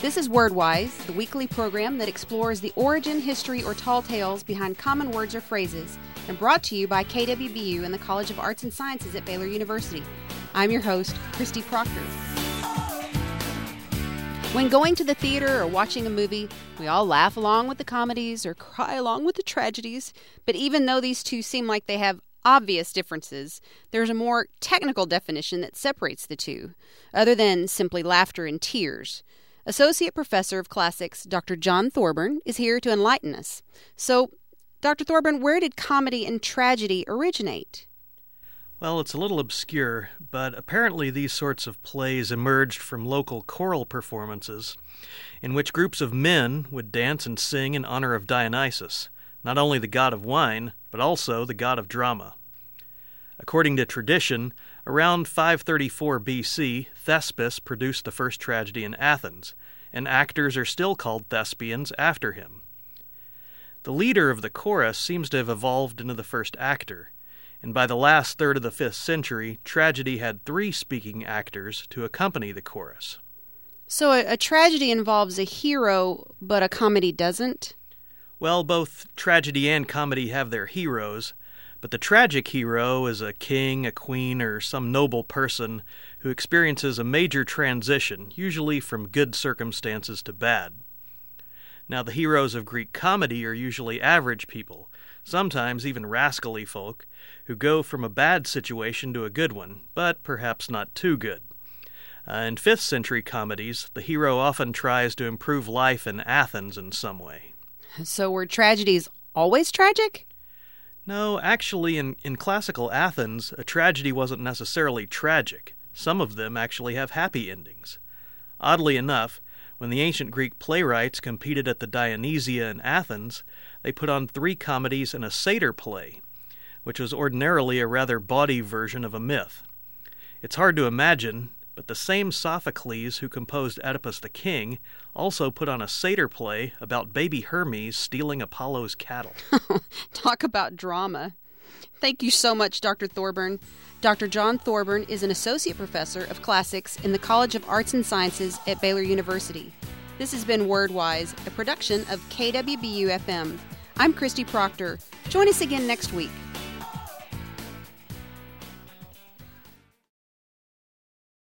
This is Wordwise, the weekly program that explores the origin, history, or tall tales behind common words or phrases, and brought to you by KWBU and the College of Arts and Sciences at Baylor University. I'm your host, Christy Proctor. When going to the theater or watching a movie, we all laugh along with the comedies or cry along with the tragedies. But even though these two seem like they have obvious differences, there's a more technical definition that separates the two, other than simply laughter and tears. Associate Professor of Classics Dr. John Thorburn is here to enlighten us. So, Dr. Thorburn, where did comedy and tragedy originate? Well, it's a little obscure, but apparently these sorts of plays emerged from local choral performances, in which groups of men would dance and sing in honor of Dionysus, not only the god of wine, but also the god of drama. According to tradition, around 534 BC, Thespis produced the first tragedy in Athens, and actors are still called thespians after him. The leader of the chorus seems to have evolved into the first actor and by the last third of the 5th century, tragedy had three speaking actors to accompany the chorus. So a, a, tragedy involves a hero, but a comedy doesn't? Well, both tragedy and comedy have their heroes, but the tragic hero is a king, a queen, or some noble person who experiences a major transition, usually from good circumstances to bad. Now, the heroes of Greek comedy are usually average people, sometimes even rascally folk, who go from a bad situation to a good one, but perhaps not too good. Uh, in 5th century comedies, the hero often tries to improve life in Athens in some way. So, were tragedies always tragic? No, actually, in, in classical Athens, a tragedy wasn't necessarily tragic. Some of them actually have happy endings. Oddly enough, when the ancient Greek playwrights competed at the Dionysia in Athens, they put on three comedies and a satyr play, which was ordinarily a rather bawdy version of a myth. It's hard to imagine, but the same Sophocles who composed Oedipus the King also put on a satyr play about baby Hermes stealing Apollo's cattle. Talk about drama. Thank you so much, Dr. Thorburn. Dr. John Thorburn is an associate professor of classics in the College of Arts and Sciences at Baylor University. This has been Wordwise, a production of KWBU FM. I'm Christy Proctor. Join us again next week.